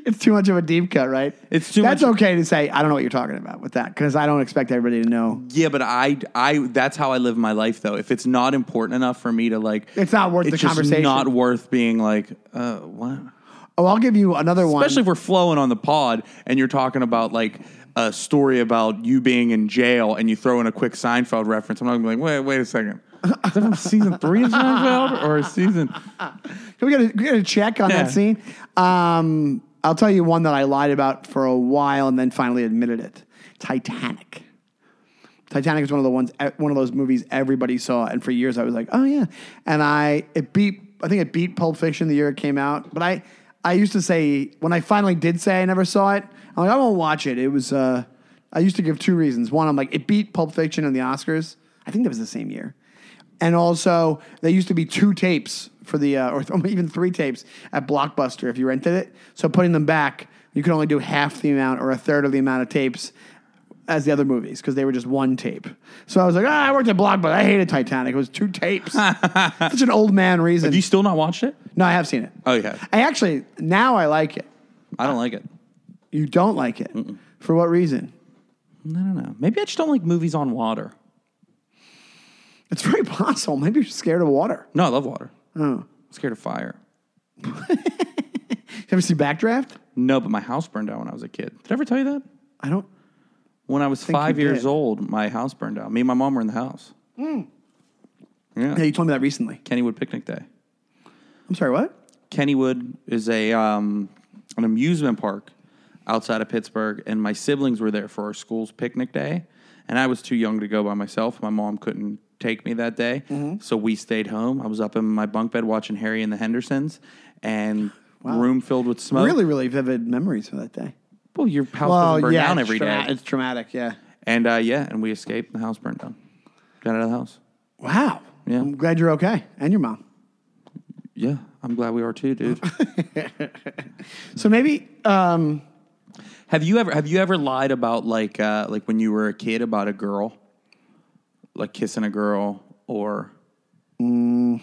It's too much of a deep cut, right? It's too much. That's much- okay to say. I don't know what you're talking about with that because I don't expect everybody to know. Yeah, but I, I, that's how I live my life. Though, if it's not important enough for me to like, It's not worth the just conversation. Not worth being like, uh, what? Oh, I'll give you another one. Especially if we're flowing on the pod and you're talking about like a story about you being in jail and you throw in a quick Seinfeld reference. I'm not gonna be like, wait, wait a second. Is that from season three of Seinfeld or season? Can we get a, we get a check on Yeah. that scene? Um, I'll tell you one that I lied about for a while and then finally admitted it. Titanic. Titanic is one of the ones, one of those movies everybody saw, and for years I was like, oh yeah, and I it beat, I think it beat Pulp Fiction the year it came out, but I I used to say when I finally did say I never saw it, I'm like I won't watch it. It was uh, I used to give two reasons. One, I'm like it beat Pulp Fiction and the Oscars. I think that was the same year. And also, there used to be two tapes for the, uh, or th- even three tapes at Blockbuster if you rented it. So putting them back, you could only do half the amount or a third of the amount of tapes as the other movies because they were just one tape. So I was like, ah, I worked at Blockbuster. I hated Titanic. It was two tapes. Such an old man reason. Have you still not watched it? no, I have seen it. Oh, yeah. I actually, now I like it. I don't like it. You don't like it. For what reason? I don't know. Maybe I just don't like movies on water. It's very possible. Maybe you're scared of water. No, I love water. Oh. I'm scared of fire. You ever see Backdraft? No, but my house burned down when I was a kid. Did I ever tell you that? I don't. When I was think five you years did. old, my house burned down. Me and my mom were in the house. Yeah. Yeah, you told me that recently. Kennywood Picnic Day. I'm sorry, what? Kennywood is a um, an amusement park outside of Pittsburgh, and my siblings were there for our school's picnic day, and I was too young to go by myself. My mom couldn't take me that day, so we stayed home. I was up in my bunk bed watching Harry and the Hendersons, and room filled with smoke. Really, really vivid memories of that day. Well, your house doesn't burn down it's every day, trauma- It's traumatic, yeah. and uh, yeah, and we escaped. The house burned down. Got out of the house. Wow. Yeah. I'm glad you're okay. And your mom. Yeah, I'm glad we are too, dude. So maybe, um, Have you ever have you ever lied about like uh, like when you were a kid about a girl, like kissing a girl or? Mm.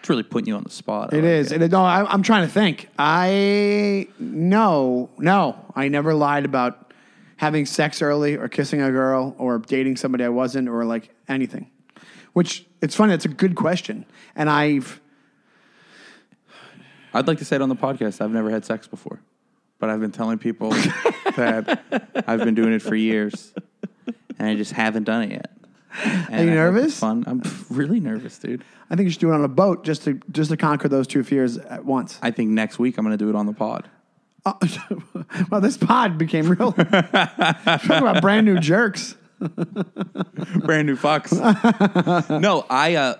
It's really putting you on the spot. I it like is. It, no, I, I'm trying to think. I, no, no. I never lied about having sex early or kissing a girl or dating somebody I wasn't or like anything. Which, it's funny. It's a good question. And I've, I'd like to say it on the podcast. I've never had sex before. but I've been telling people that I've been doing it for years, and I just haven't done it yet. And Are you I hope nervous? Fun. I'm really nervous, dude. I think you should do it on a boat just to just to conquer those two fears at once. I think next week I'm going to do it on the pod. Oh, well, this pod became real. Talk about brand new jerks. brand new fox. no, I uh,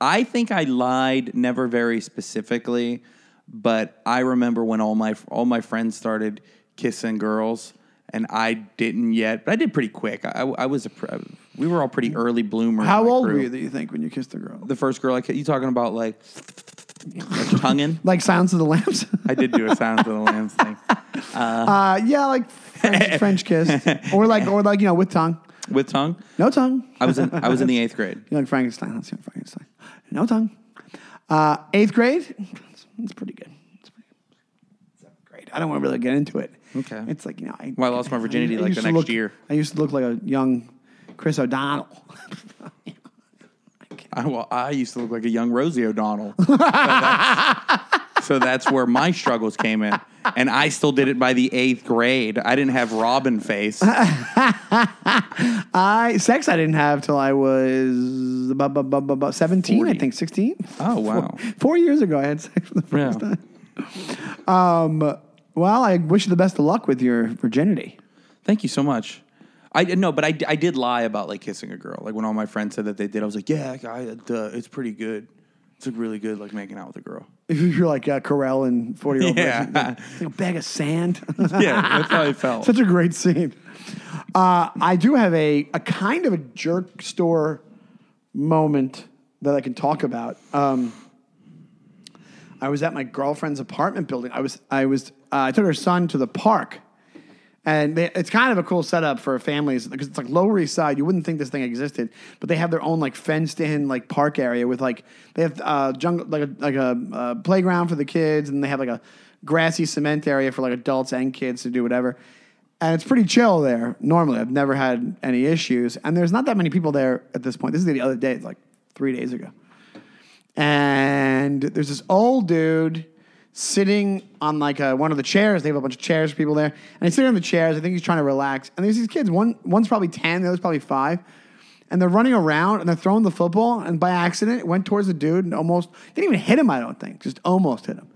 I think I lied, never very specifically, but I remember when all my all my friends started kissing girls, and I didn't yet, but I did pretty quick. I, I was a we were all pretty early bloomers. How old crew. were you? Do you think when you kissed the girl? The first girl I ki- you talking about like, like tonguing? Like Silence of the Lambs? I did do a Silence of the Lambs thing uh, yeah, like French, French kiss, or like or like you know with tongue, with tongue. no tongue. I was in I was in the eighth grade. You like Frankenstein? Let's see Frankenstein. No tongue. Uh, eighth grade. It's, it's pretty good. It's pretty good. Seventh grade. I don't want to really get into it. Okay. It's like you know. I, Well, I lost my virginity, like, the next look- year. I used to look like a young Chris O'Donnell. I, well, I used to look like a young Rosie O'Donnell. So that's, so that's where my struggles came in. And I still did it by the eighth grade. I didn't have Robin face. I sex I didn't have till I was about, bu- bu- bu- seventeen. I think sixteen. Oh, wow. Four years ago, I had sex for the first Yeah. time. Um, well, I wish you the best of luck with your virginity. Thank you so much. I no, but I, I did lie about like kissing a girl. Like when all my friends said that they did, I was like, yeah, I, uh, it's pretty good. It's like really good, like making out with a girl. You're like uh, Carell and 40 year old Yeah. like, a bag of sand. Yeah, that's how I felt. Such a great scene. Uh, I do have a, a kind of a jerk store moment that I can talk about. Um, I was at my girlfriend's apartment building. I was I was uh, I took her son to the park, and they, it's kind of a cool setup for families because it's like Lower East Side. You wouldn't think this thing existed, but they have their own like fenced in like park area with like they have uh, jungle like a like a uh, playground for the kids, and they have like a grassy cement area for like adults and kids to do whatever. And it's pretty chill there. Normally, I've never had any issues, and there's not that many people there at this point. This is the other day, it's like three days ago and there's this old dude sitting on like a, one of the chairs. They have a bunch of chairs for people there, and he's sitting on the chairs. I think he's trying to relax. And there's these kids. One one's probably ten, the other's probably five, and they're running around and they're throwing the football. And by accident, it went towards the dude and almost didn't even hit him. I don't think, just almost hit him.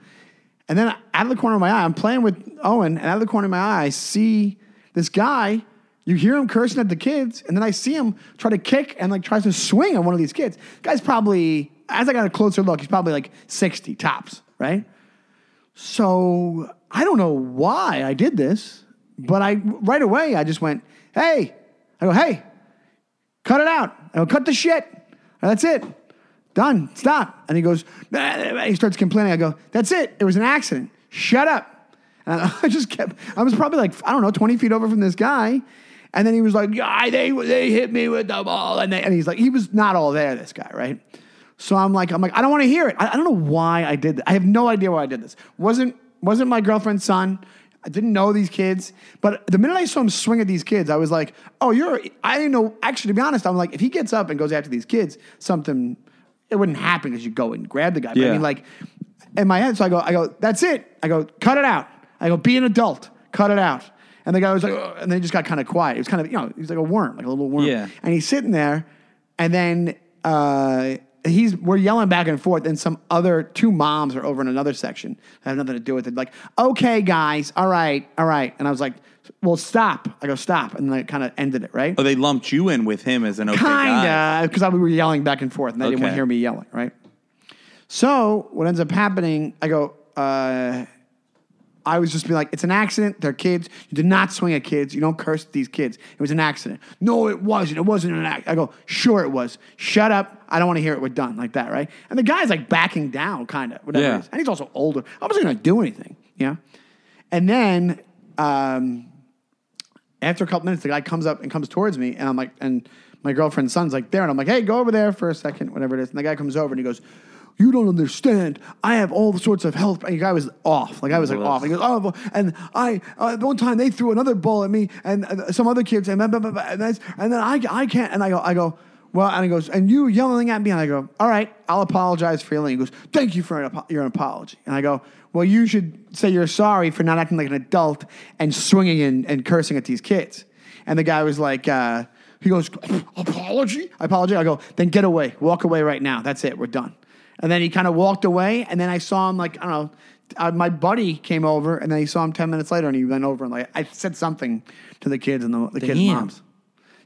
And then out of the corner of my eye, I'm playing with Owen, and out of the corner of my eye, I see this guy. You hear him cursing at the kids, and then I see him try to kick and like tries to swing on one of these kids. Guy's probably, as I got a closer look, he's probably like 60 tops, right? So I don't know why I did this, but I right away I just went, hey, I go, hey, cut it out. I go, cut the shit. That's it. Done. Stop. And he goes, he starts complaining. I go, that's it. It was an accident. Shut up. And I just kept, I was probably like, I don't know, 20 feet over from this guy. And then he was like, yeah, they, they hit me with the ball. And, they, and he's like, he was not all there, this guy, right? So I'm like, I'm like, I don't want to hear it. I, I don't know why I did that. I have no idea why I did this. Wasn't, wasn't my girlfriend's son. I didn't know these kids. But the minute I saw him swing at these kids, I was like, oh, you're, I didn't know. Actually, to be honest, I'm like, if he gets up and goes after these kids, something, it wouldn't happen because you go and grab the guy. But I mean, like, in my head, so I go, I go, that's it. I go, cut it out. I go, be an adult, cut it out. And the guy was like, "Ugh," and then he just got kind of quiet. He was kind of, you know, he was like a worm, like a little worm. Yeah. And he's sitting there, and then uh, he's we're yelling back and forth, and some other two moms are over in another section that have nothing to do with it. Like, okay, guys, all right, all right. And I was like, well, stop. I go, stop. And then I kind of ended it, right? Oh, they lumped you in with him as an okay guy. Kinda, because we were yelling back and forth, and they didn't want to hear me yelling, right? So what ends up happening? I go. Uh, I was just being like, it's an accident. They're kids. You did not swing at kids. You don't curse at these kids. It was an accident. No, it wasn't. It wasn't an act. I go, sure it was. Shut up. I don't want to hear it. We're done like that, right? And the guy's like backing down, kind of, whatever Yeah. it is. And he's also older. I wasn't going to do anything, you know? And then um, after a couple minutes, the guy comes up and comes towards me, and I'm like, and my girlfriend's son's like there, and I'm like, hey, go over there for a second, whatever it is. And the guy comes over and he goes, you don't understand. I have all sorts of health. And the guy was off. Like I was like off. And he goes, oh, and I uh, one time they threw another ball at me, and uh, some other kids, and, blah, blah, blah, and, that's, and then I, I can't. And I go, I go, Well, and he goes, and you yelling at me, and I go, all right, I'll apologize for yelling. He goes, thank you for an your apology. And I go, well, you should say you're sorry for not acting like an adult and swinging and, and cursing at these kids. And the guy was like, uh, he goes, apology? I apologize. I go, then get away. Walk away right now. That's it. We're done. And then he kind of walked away, and then I saw him like, I don't know, uh, my buddy came over, and then he saw him 10 minutes later, and he went over and like, I said something to the kids and the, the kids' moms.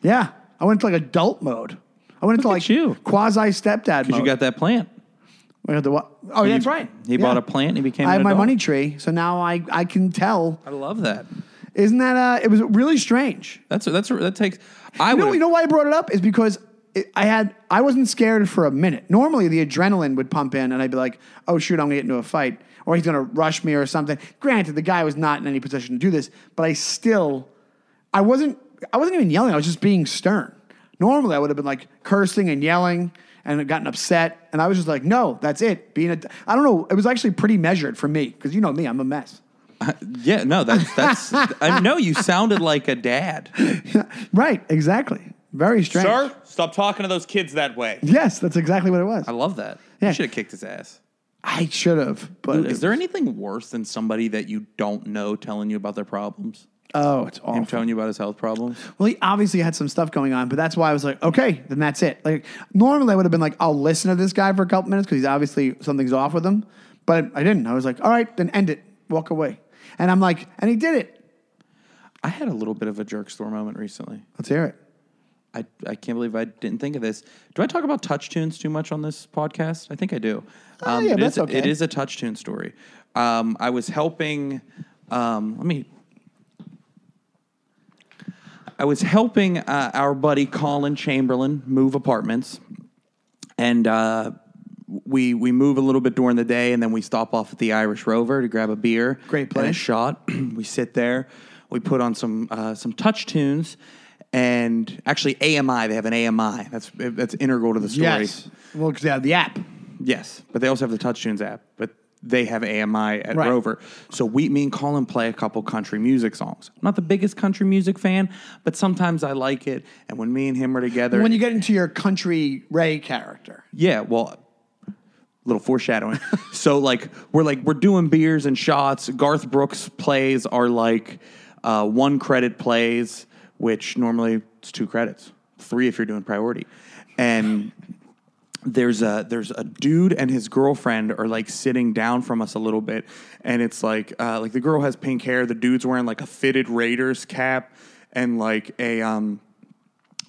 Yeah. I went to like adult mode. I went into Look like you. quasi stepdad. Because you got that plant. The what? Oh, that's right. He Yeah. bought a plant and he became I have my money tree, so now I, I can tell. I love that. Isn't that uh? It was really strange. That's that's that takes. I You know, you know why I brought it up is because I had I wasn't scared for a minute. Normally, the adrenaline would pump in, and I'd be like, "Oh shoot, I'm gonna get into a fight, or he's gonna rush me or something." Granted, the guy was not in any position to do this, but I still, I wasn't, I wasn't even yelling. I was just being stern. Normally, I would have been like cursing and yelling and gotten upset, and I was just like, "No, that's it." Being a, I don't know. It was actually pretty measured for me because you know me, I'm a mess. Uh, yeah, no, that's that's. I know you sounded like a dad. right? Exactly. Very strange. Sir, stop talking to those kids that way. Yes, that's exactly what it was. I love that. Yeah. You should have kicked his ass. I should have, but Is there anything worse than somebody that you don't know telling you about their problems? Oh, it's awful. Him telling you about his health problems? Well, he obviously had some stuff going on, but that's why I was like, okay, then that's it. Like normally I would have been like, I'll listen to this guy for a couple minutes because he's obviously something's off with him, but I didn't. I was like, all right, then end it, walk away, and I'm like, and he did it. I had a little bit of a jerk store moment recently. Let's hear it. I, I can't believe I didn't think of this. Do I talk about touch tunes too much on this podcast? I think I do. Oh, yeah, it that's is- okay. It is a touch tune story. Um, I was helping. Um, let me. I was helping uh, our buddy Colin Chamberlain move apartments, and uh, we we move a little bit during the day, and then we stop off at the Irish Rover to grab a beer, Great and a place. shot. we sit there, we put on some uh, some touch tunes, and actually AMI. They have an AMI. That's that's integral to the story. Yes. Well, because they have the app. Yes, but they also have the touch tunes app. But they have AMI at Right. Rover. So we, me and Colin play a couple country music songs. I'm not the biggest country music fan, but sometimes I like it. And when me and him are together, When you get into your country Ray character, yeah, well, little foreshadowing. so like we're like we're doing beers and shots. Garth Brooks plays are like uh, one credit plays, which normally it's two credits, three if you're doing priority, and. There's a there's a dude and his girlfriend are like sitting down from us a little bit, and it's like uh, like the girl has pink hair, the dude's wearing like a fitted Raiders cap and like a um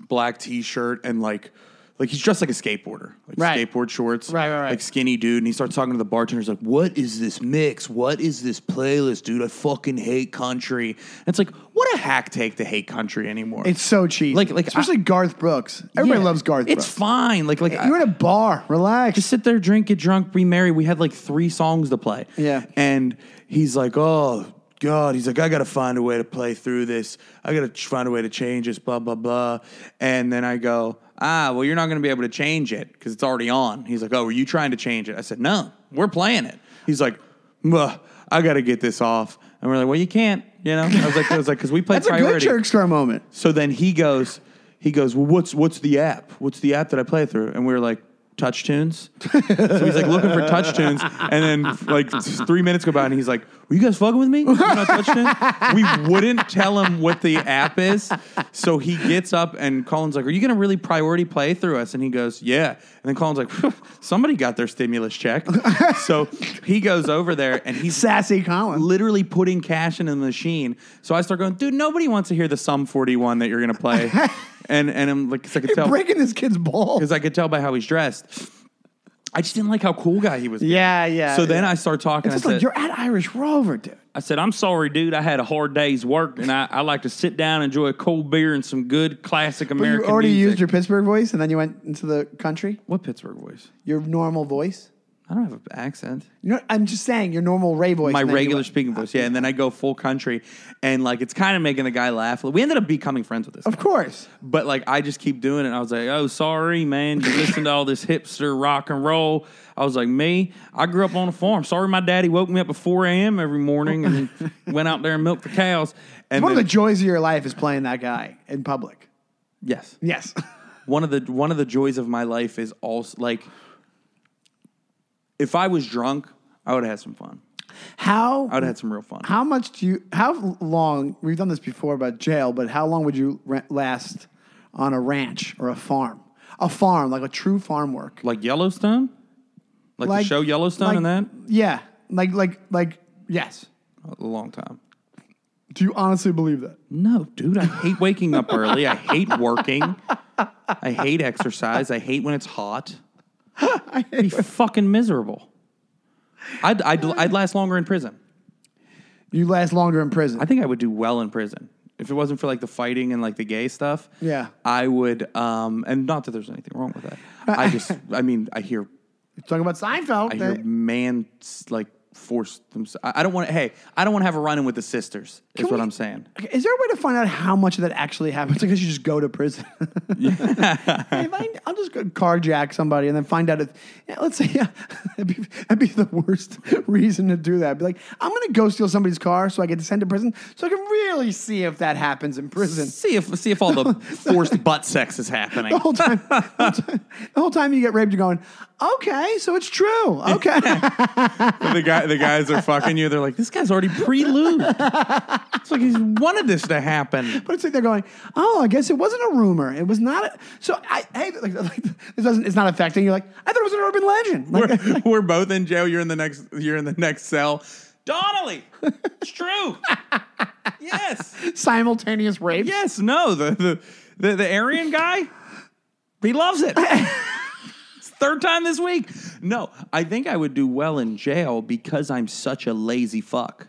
black t-shirt and like like he's dressed like a skateboarder, like Right. skateboard shorts, Right, right, right. like skinny dude. And he starts talking to the bartender. He's like, "What is this mix? What is this playlist, dude? I fucking hate country." And it's like, what a hack take to hate country anymore. it's so cheap, Like- like, especially Garth Brooks. Everybody Yeah. loves Garth. Brooks. It's Brooks. fine. Like like You're in a bar. Relax. just sit there, drink, get drunk, be merry. We had like three songs to play. Yeah. And he's like, oh, God. He's like, I got to find a way to play through this. I got to find a way to change this, blah, blah, blah. And then I go, ah, well, you're not going to be able to change it because it's already on. He's like, oh, were you trying to change it? I said, no, we're playing it. He's like, I got to get this off. And we're like, well, you can't, you know? I was like, I was like, because we played That's a good jerk store moment. So then he goes, he goes, well, what's what's the app? What's the app that I play through? And we were like, Touch Tunes. so he's like looking for Touch Tunes, and then like three minutes go by, and he's like, "Were you guys fucking with me? You know Touch Tunes?" We wouldn't tell him what the app is, so he gets up, and Colin's like, "Are you going to really priority play through us?" And he goes, "Yeah." And then Colin's like, "Somebody got their stimulus check," so he goes over there, and he's Sassy Colin. literally putting cash in the machine. So I start going, dude, nobody wants to hear the Sum 41 that you're going to play. and and I'm like, I could tell Breaking this kid's ball. because I could tell by how he's dressed. I just didn't like how cool guy he was. Yeah, yeah. So then. I start talking. It's I just like said, you're at Irish Rover, dude. I said, I'm sorry, dude. I had a hard day's work, and I, I like to sit down, enjoy a cold beer, and some good classic But American you already music. used your Pittsburgh voice, and then you went into the country. what Pittsburgh voice? Your normal voice. I don't have an accent. You know, I'm just saying your normal Ray voice. My and then you regular went- speaking voice, yeah. And then I go full country, and like it's kind of making the guy laugh. We ended up becoming friends with this. Of course. But like I just keep doing it. I was like, oh, sorry, man. You listen to all this hipster rock and roll. I was like, me, I grew up on a farm. Sorry, my daddy woke me up at 4 a.m. every morning and went out there and milked the cows. And One of the then- joys of your life is playing that guy in public. yes, Yes. one of the one of the joys of my life is also like if I was drunk, I would have had some fun. How I would have had some real fun. How much do you? How long? We've done this before about jail, but how long would you ra- last on a ranch or a farm? A farm, like a true farm work, Like Yellowstone? Like, the show Yellowstone like- and that? Yeah, like like like yes. A long time. Do you honestly believe that? No, dude, I hate waking up early. I hate working. I hate exercise. I hate when it's hot. I'd be fucking miserable. I'd, I'd, I'd last longer in prison. You last longer in prison. I think I would do well in prison. If it wasn't for like the fighting and like the gay stuff, Yeah. I would. Um, and not that there's anything wrong with that. I just, I mean, I hear, You're talking about Seinfeld. I hear man like force them. I I don't want to. Hey, I don't want to have a run in with the sisters. Is Can what we- I'm saying. Okay, Is there a way to find out how much of that actually happens? Because you just go to prison. Hey, if I, I'll just go carjack somebody and then find out if, yeah, let's say, yeah, that'd, be, that'd be the worst reason to do that. Be like, I'm going to go steal somebody's car so I get sent to prison so I can really see if that happens in prison. See if see if all the forced butt sex is happening. The whole time, the whole time, the whole time you get raped, you're going, okay, so it's true. Okay. the guy, the guys are fucking you. They're like, this guy's already pre-lubed. It's like he's wanted this to happen. But it's like they're going, oh, I guess it wasn't a rumor. It was not. A, so I, hey, like, like, this doesn't. It's not affecting. You're like, I thought it was an urban legend. Like, We're, we're both in jail. You're in the next. You're in the next cell. Donnelly, it's true. Yes, simultaneous rape. yes. No, the the the, the Aryan guy, he loves it. Third time this week. No, I think I would do well in jail because I'm such a lazy fuck.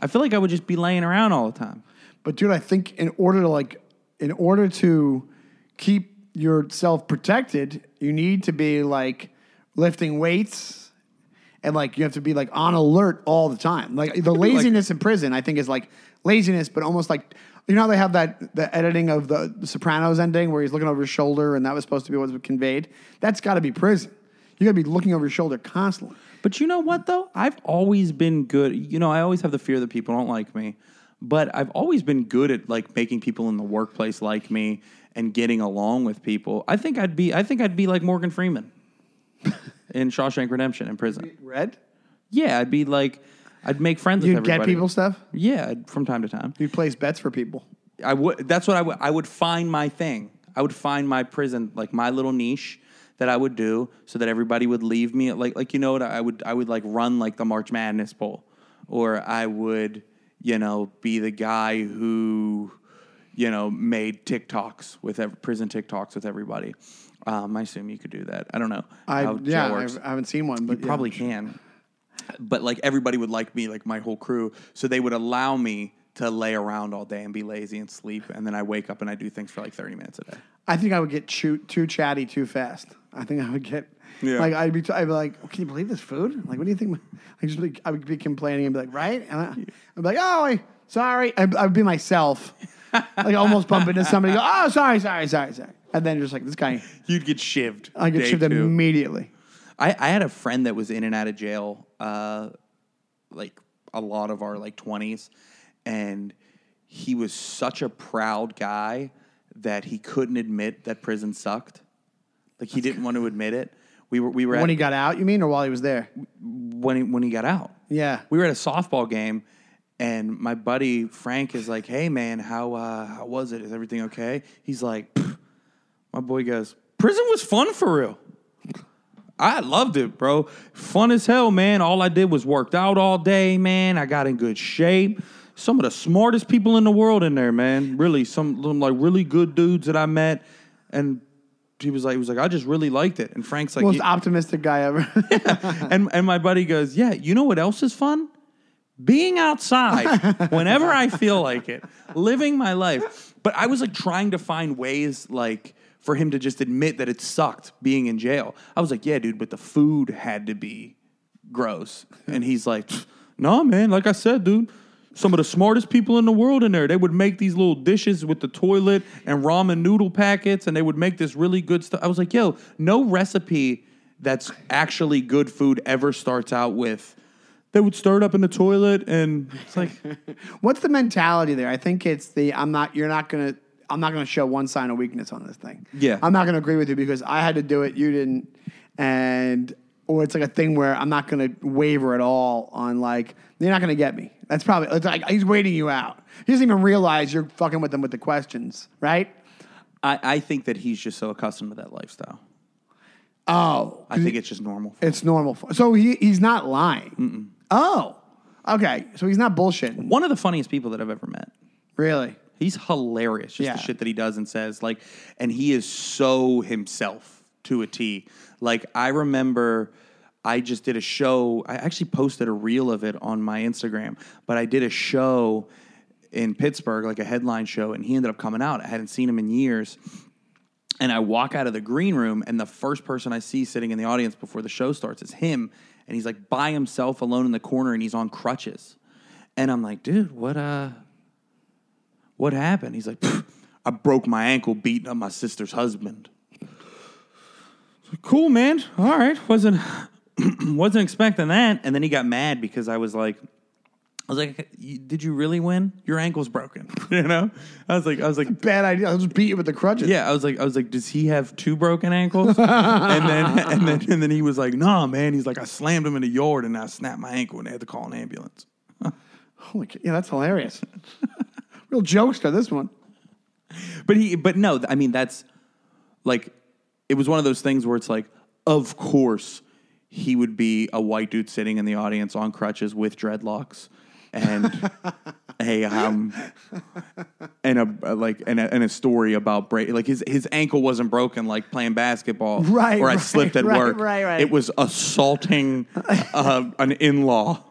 I feel like I would just be laying around all the time. But dude, I think in order to like, in order to keep yourself protected, you need to be like lifting weights, and like you have to be like on alert all the time. Like the laziness in prison, I think is like laziness, but almost like you know how they have that the editing of the, the Sopranos ending where he's looking over his shoulder, and that was supposed to be what was conveyed. That's got to be prison. You got to be looking over your shoulder constantly. But you know what though? I've always been good. You know, I always have the fear that people don't like me, but I've always been good at like making people in the workplace like me and getting along with people. I think I'd be I think I'd be like Morgan Freeman in Shawshank Redemption in prison. Red, Yeah, I'd be like I'd make friends you'd with get people stuff. Yeah, from time to time. You'd place bets for people. I would. That's what I would. I would find my thing. I would find my prison, like my little niche that I would do, so that everybody would leave me. Like, like you know what? I would. I would like run like the March Madness poll, or I would, you know, be the guy who, you know, made TikToks with ev- prison TikToks with everybody. Um, I assume you could do that. I don't know. I yeah, I haven't seen one, but You yeah. probably can. But like everybody would like me, like my whole crew. So they would allow me to lay around all day and be lazy and sleep. And then I wake up and I do things for like 30 minutes a day. I think I would get too, too chatty too fast. I think I would get Yeah. like I'd be I'd be like, "Oh, can you believe this food? Like, what do you think? I just be, I would be complaining and be like, right? And I, I'd be like, oh, I, sorry. I'd, I'd be myself, like almost bump into somebody. Go, oh, sorry, sorry, sorry, sorry. And then just like this guy, You'd get shivved. I get shivved two. immediately. I, I had a friend that was in and out of jail, uh, like a lot of our like twenties, and he was such a proud guy that he couldn't admit that prison sucked. Like he didn't want to admit it. We were we were When at, he got out, you mean, or while he was there? when he when he got out. Yeah. we were at a softball game and my buddy Frank is like, "Hey man, how uh, how was it? Is everything okay?" He's like, "Pfft." "My boy goes, prison was fun for real. I loved it, bro. Fun as hell, man. All I did was worked out all day, man. I got in good shape. Some of the smartest people in the world in there, man. Really, some, some like really good dudes that I met, and." He was like, he was like, I just really liked it. And Frank's like, Most "You- optimistic guy ever. and and my buddy goes, "Yeah, you know what else is fun? Being outside whenever I feel like it, living my life." But I was like trying to find ways like for him to just admit that it sucked being in jail. I was like, "Yeah, dude, but the food had to be gross." And he's like, "No, man, like I said, dude, some of the smartest people in the world in there. They would make these little dishes with the toilet and ramen noodle packets, and they would make this really good stuff. I was like, yo, no recipe that's actually good food ever starts out with. They would start up in the toilet, and it's like, What's the mentality there? I think it's the I'm not. You're not gonna. I'm not going to show one sign of weakness on this thing. Yeah. I'm not going to agree with you because I had to do it, you didn't, and or it's like a thing where I'm not going to waver at all on like you're not going to get me. That's probably it's like he's waiting you out. He doesn't even realize you're fucking with him with the questions, right? I, I think that he's just so accustomed to that lifestyle. Oh, I think it's just normal. it's normal. For, so he he's not lying. Oh, okay. So he's not bullshitting. One of the funniest people that I've ever met. Really? He's hilarious. Just Yeah. the shit that he does and says. Like, and he is so himself to a T. Like, I remember I just did a show. I actually posted a reel of it on my Instagram, but I did a show in Pittsburgh, like a headline show, and he ended up coming out. I hadn't seen him in years. And I walk out of the green room, and the first person I see sitting in the audience before the show starts is him. And he's like by himself alone in the corner, and he's on crutches. And I'm like, dude, what uh what happened? He's like, I broke my ankle beating up my sister's husband. Cool, man. All right. Wasn't wasn't expecting that. And then he got mad because I was like, I was like, did you really win? Your ankle's broken. you know? I was like, I was like, Bad idea. I'll just beat you with the crutches. yeah, I was like, I was like, does he have two broken ankles? and then and then and then he was like, nah, man. He's like, I slammed him in the yard and I snapped my ankle and they had to call an ambulance. Holy, yeah, that's hilarious. Real jokester, this one. But he, but no, I mean that's like it was one of those things where it's like, of course, he would be a white dude sitting in the audience on crutches with dreadlocks and a um and a like and a, and a story about break like his his ankle wasn't broken like playing basketball Right, or I right, slipped at right, work right, right. it was assaulting uh, an in law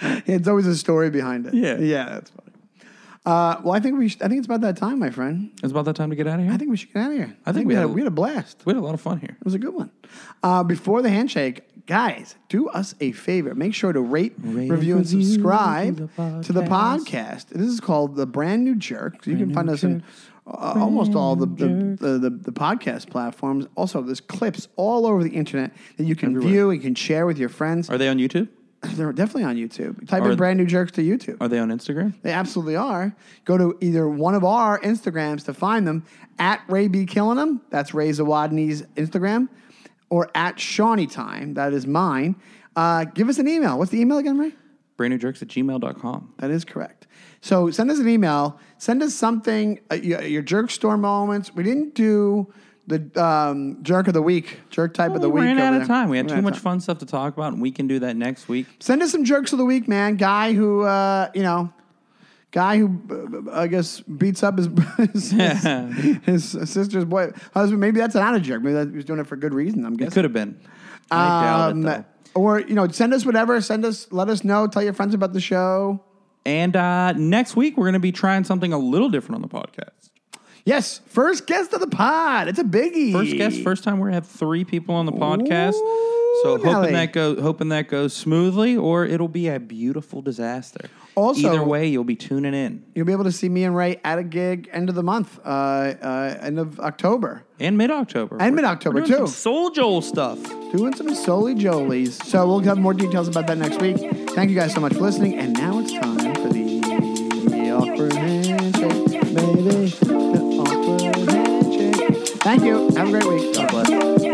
It's always a story behind it. Yeah. yeah, that's funny. Uh, well, I think we. Should, I think it's about that time, my friend. it's about that time to get out of here I think we should get out of here. I, think we, had, a, we had a blast. we had a lot of fun here It was a good one. Uh, before the handshake, guys, do us a favor. Make sure to rate, Rate review, and review subscribe the to the podcast. podcast. This is called the Brand New Jerk. You can New find us in Jerks. uh, almost all the the, Brand the, the the podcast platforms. Also, there's clips all over the internet that you can Everywhere. view and can share with your friends. are they on YouTube They're definitely on YouTube. Type Are- in Brand New Jerks to YouTube. are they on Instagram They absolutely are. Go to either one of our Instagrams to find them at Ray B Killing Them. That's Ray Zawodni's Instagram, or at Seany Time. That is mine. Uh, give us an email. What's the email again, Ray? brandnewjerks at gmail.com That is correct. So send us an email. Send us something, uh, your, your jerk store moments. We didn't do the um, jerk of the week, jerk type of the we week. ran out of there. time. We had Ran too much time. fun stuff to talk about, and we can do that next week. Send us some jerks of the week, man. Guy who, uh, you know, guy who, uh, I guess, beats up his his, his, his sister's boy husband. Maybe that's not a jerk. Maybe that, he was doing it for good reason. I'm guessing It could have been. Um, it or you know, send us whatever. Send us. Let us know. Tell your friends about the show. And uh, next week we're going to be trying something a little different on the podcast. Yes, first guest of the pod. It's a biggie. First guest, first time we're gonna have three people on the podcast. Ooh, so Nelly. hoping that goes, hoping that goes smoothly, or it'll be a beautiful disaster. Also- either way, you'll be tuning in. You'll be able to see me and Ray at a gig end of the month, uh, uh, end of October, And mid October. and mid October too. Soul Joel stuff. doing some Soli Jolies. So we'll have more details about that next week. Thank you guys so much for listening. And now it's time for the awkward Thank you. Have a great week. God bless.